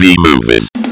B movies.